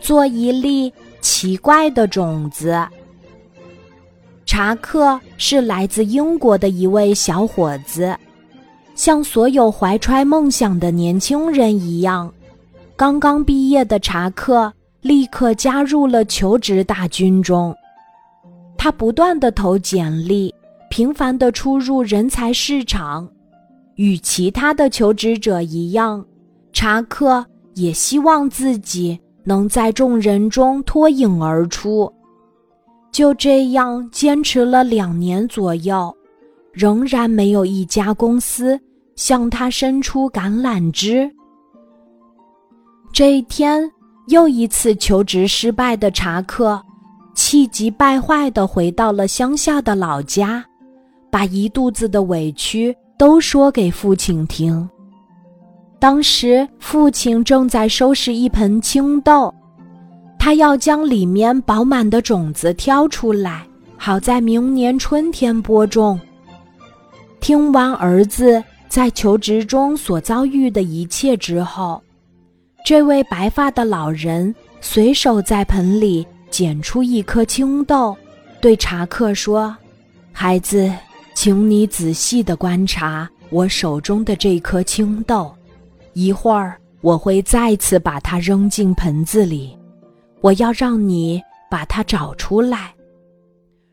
做一粒奇怪的种子。查克是来自英国的一位小伙子，像所有怀揣梦想的年轻人一样，刚刚毕业的查克立刻加入了求职大军中。他不断的投简历，频繁的出入人才市场，与其他的求职者一样，查克也希望自己能在众人中脱颖而出。就这样坚持了两年左右，仍然没有一家公司向他伸出橄榄枝。这一天，又一次求职失败的查克。气急败坏地回到了乡下的老家，把一肚子的委屈都说给父亲听。当时父亲正在收拾一盆青豆，他要将里面饱满的种子挑出来，好在明年春天播种。听完儿子在求职中所遭遇的一切之后，这位白发的老人随手在盆里。捡出一颗青豆，对查克说：“孩子，请你仔细的观察我手中的这颗青豆。一会儿我会再次把它扔进盆子里，我要让你把它找出来。”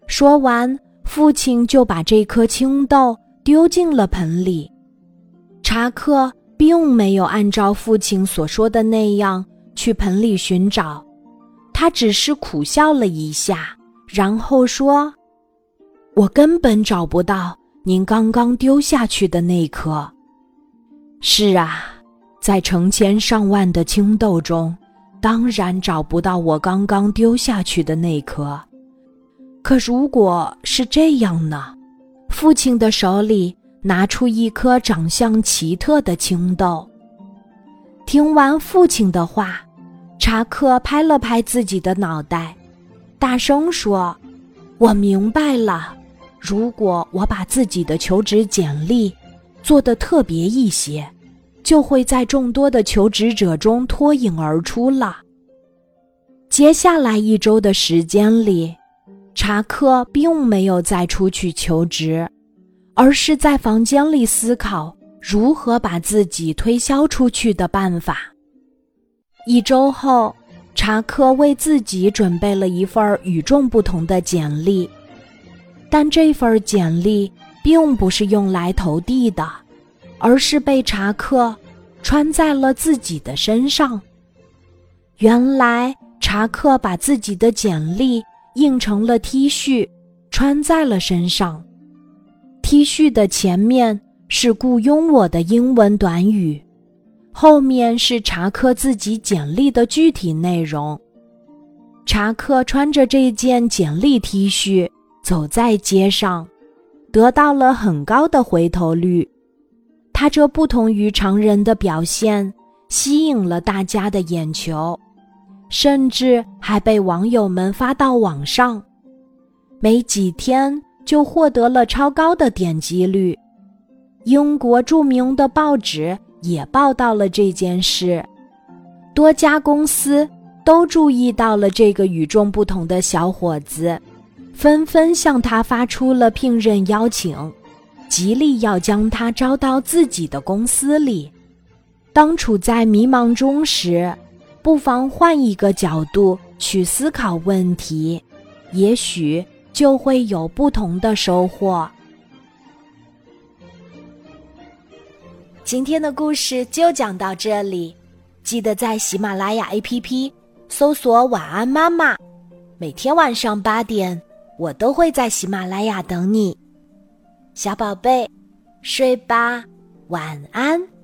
说完，父亲就把这颗青豆丢进了盆里。查克并没有按照父亲所说的那样去盆里寻找。他只是苦笑了一下，然后说：“我根本找不到您刚刚丢下去的那颗。”是啊，在成千上万的青豆中，当然找不到我刚刚丢下去的那颗。可如果是这样呢？父亲的手里拿出一颗长相奇特的青豆。听完父亲的话。查克拍了拍自己的脑袋，大声说：“我明白了。如果我把自己的求职简历做得特别一些，就会在众多的求职者中脱颖而出了。”接下来一周的时间里，查克并没有再出去求职，而是在房间里思考如何把自己推销出去的办法。一周后，查克为自己准备了一份与众不同的简历，但这份简历并不是用来投递的，而是被查克穿在了自己的身上。原来，查克把自己的简历印成了 T 恤，穿在了身上。T 恤的前面是“雇佣我”的英文短语。后面是查克自己简历的具体内容。查克穿着这件简历 T 恤走在街上，得到了很高的回头率。他这不同于常人的表现吸引了大家的眼球，甚至还被网友们发到网上。没几天就获得了超高的点击率。英国著名的报纸。也报道了这件事，多家公司都注意到了这个与众不同的小伙子，纷纷向他发出了聘任邀请，极力要将他招到自己的公司里。当处在迷茫中时，不妨换一个角度去思考问题，也许就会有不同的收获。今天的故事就讲到这里，记得在喜马拉雅 APP 搜索“晚安妈妈”，每天晚上八点，我都会在喜马拉雅等你，小宝贝，睡吧，晚安。